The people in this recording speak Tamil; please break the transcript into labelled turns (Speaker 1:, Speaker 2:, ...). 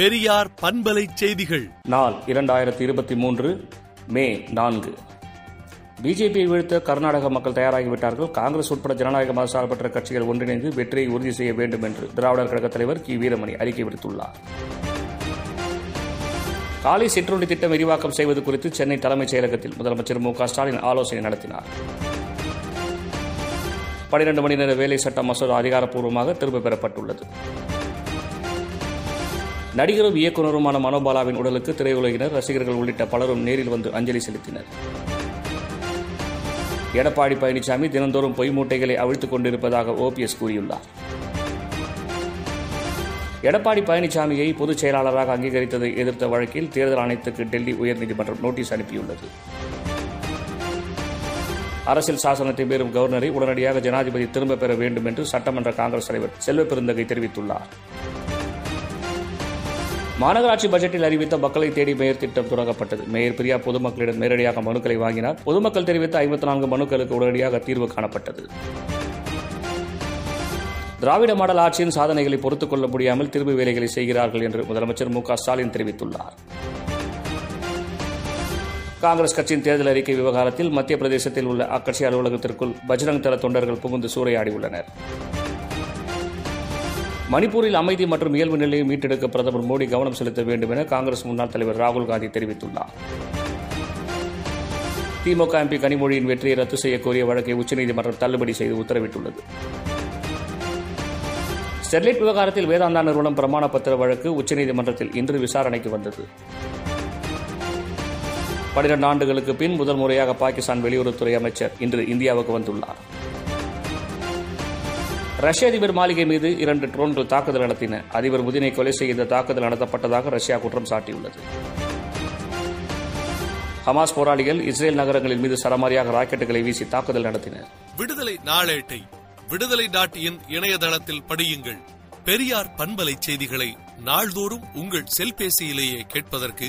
Speaker 1: பெரியார் பண்பலை செய்திகள்.
Speaker 2: நாள் இரண்டாயிரத்தி இருபத்தி மூன்று மே நான்கு. பிஜேபியை வீழ்த்த கர்நாடக மக்கள் தயாராகிவிட்டார்கள். காங்கிரஸ் உட்பட ஜனநாயக மதசார்பற்ற கட்சிகள் ஒன்றிணைந்து வெற்றியை உறுதி செய்ய வேண்டும் என்று திராவிடர் கழக தலைவர் கி. வீரமணி அறிக்கை விடுத்துள்ளார். காலை சிற்றுண்டி திட்டம் விரிவாக்கம் செய்வது குறித்து சென்னை தலைமைச் செயலகத்தில் முதலமைச்சர் மு க ஸ்டாலின் ஆலோசனை நடத்தினார். பனிரெண்டு மணி நேர வேலை சட்ட மசோதா அதிகாரப்பூர்வமாக திரும்பப் பெறப்பட்டுள்ளது. நடிகரும் இயக்குநருமான மனோபாலாவின் உடலுக்கு திரையுலகினர் ரசிகர்கள் உள்ளிட்ட பலரும் நேரில் வந்து அஞ்சலி செலுத்தினர். எடப்பாடி பழனிசாமி தினந்தோறும் பொய் மூட்டைகளை அவிழ்த்துக் கொண்டிருப்பதாக ஓபிஎஸ் கூறியுள்ளார். எடப்பாடி பழனிசாமியை பொதுச் செயலாளராக அங்கீகரித்ததை எதிர்த்த வழக்கில் தேர்தல் ஆணையத்துக்கு டெல்லி உயர்நீதிமன்றம் நோட்டீஸ் அனுப்பியுள்ளது. அரசியல் சாசனத்தை மீறும் கவர்னரை உடனடியாக ஜனாதிபதி திரும்பப் பெற வேண்டும் என்று சட்டமன்ற காங்கிரஸ் தலைவர் செல்வ பெருந்தகை தெரிவித்துள்ளார். மாநகராட்சி பட்ஜெட்டில் அறிவித்த மக்களை தேடி மேயர் திட்டம் தொடங்கப்பட்டது. மேயர் பிரியா பொதுமக்களிடம் நேரடியாக மனுக்களை வாங்கினார். பொதுமக்கள் தெரிவித்த ஐம்பத்தி நான்கு மனுக்களுக்கு உடனடியாக தீர்வு காணப்பட்டது. திராவிட மாடல் ஆட்சியின் சாதனைகளை பொறுத்துக் கொள்ள முடியாமல் திரும்பு வேலைகளை செய்கிறார்கள் என்று முதலமைச்சர் மு ஸ்டாலின் தெரிவித்துள்ளார். காங்கிரஸ் கட்சியின் தேர்தல் அறிக்கை விவகாரத்தில் மத்திய பிரதேசத்தில் உள்ள அக்கட்சி அலுவலகத்திற்குள் பஜ்ரங் தள தொண்டர்கள் புகுந்து சூறையாடியுள்ளனர். மணிப்பூரில் அமைதி மற்றும் இயல்பு நிலையை மீட்டெடுக்க பிரதமர் மோடி கவனம் செலுத்த வேண்டும் என காங்கிரஸ் முன்னாள் தலைவர் ராகுல் காந்தி தெரிவித்துள்ளார். திமுக எம்பி கனிமொழியின் வெற்றியை ரத்து செய்யக்கோரிய வழக்கை உச்சநீதிமன்றம் தள்ளுபடி செய்து உத்தரவிட்டுள்ளது. ஸ்டெர்லைட் விவகாரத்தில் வேதாந்தா நிறுவனம் பிரமாண பத்திர வழக்கு உச்சநீதிமன்றத்தில் இன்று விசாரணைக்கு வந்தது. பனிரெண்டு ஆண்டுகளுக்கு பின் முதல் முறையாக பாகிஸ்தான் வெளியுறவுத்துறை அமைச்சர் இன்று இந்தியாவுக்கு வந்துள்ளார். ரஷ்ய அதிபர் மாளிகை மீது இரண்டு ட்ரோன்கள் தாக்குதல் நடத்தின. அதிபர் புதினை கொலை செய்ய இந்த தாக்குதல் நடத்தப்பட்டதாக ரஷ்யா குற்றம் சாட்டியுள்ளது. ஹமாஸ் போராளிகள் இஸ்ரேல் நகரங்களின் மீது சரமாரியாக ராக்கெட்டுகளை வீசி தாக்குதல் நடத்தினர்.
Speaker 1: விடுதலை நாளேட்டை விடுதலை டாட் இன் இணையதளத்தில் படியுங்கள். பெரியார் பண்பலை செய்திகளை நாள்தோறும் உங்கள் செல்பேசியிலேயே கேட்பதற்கு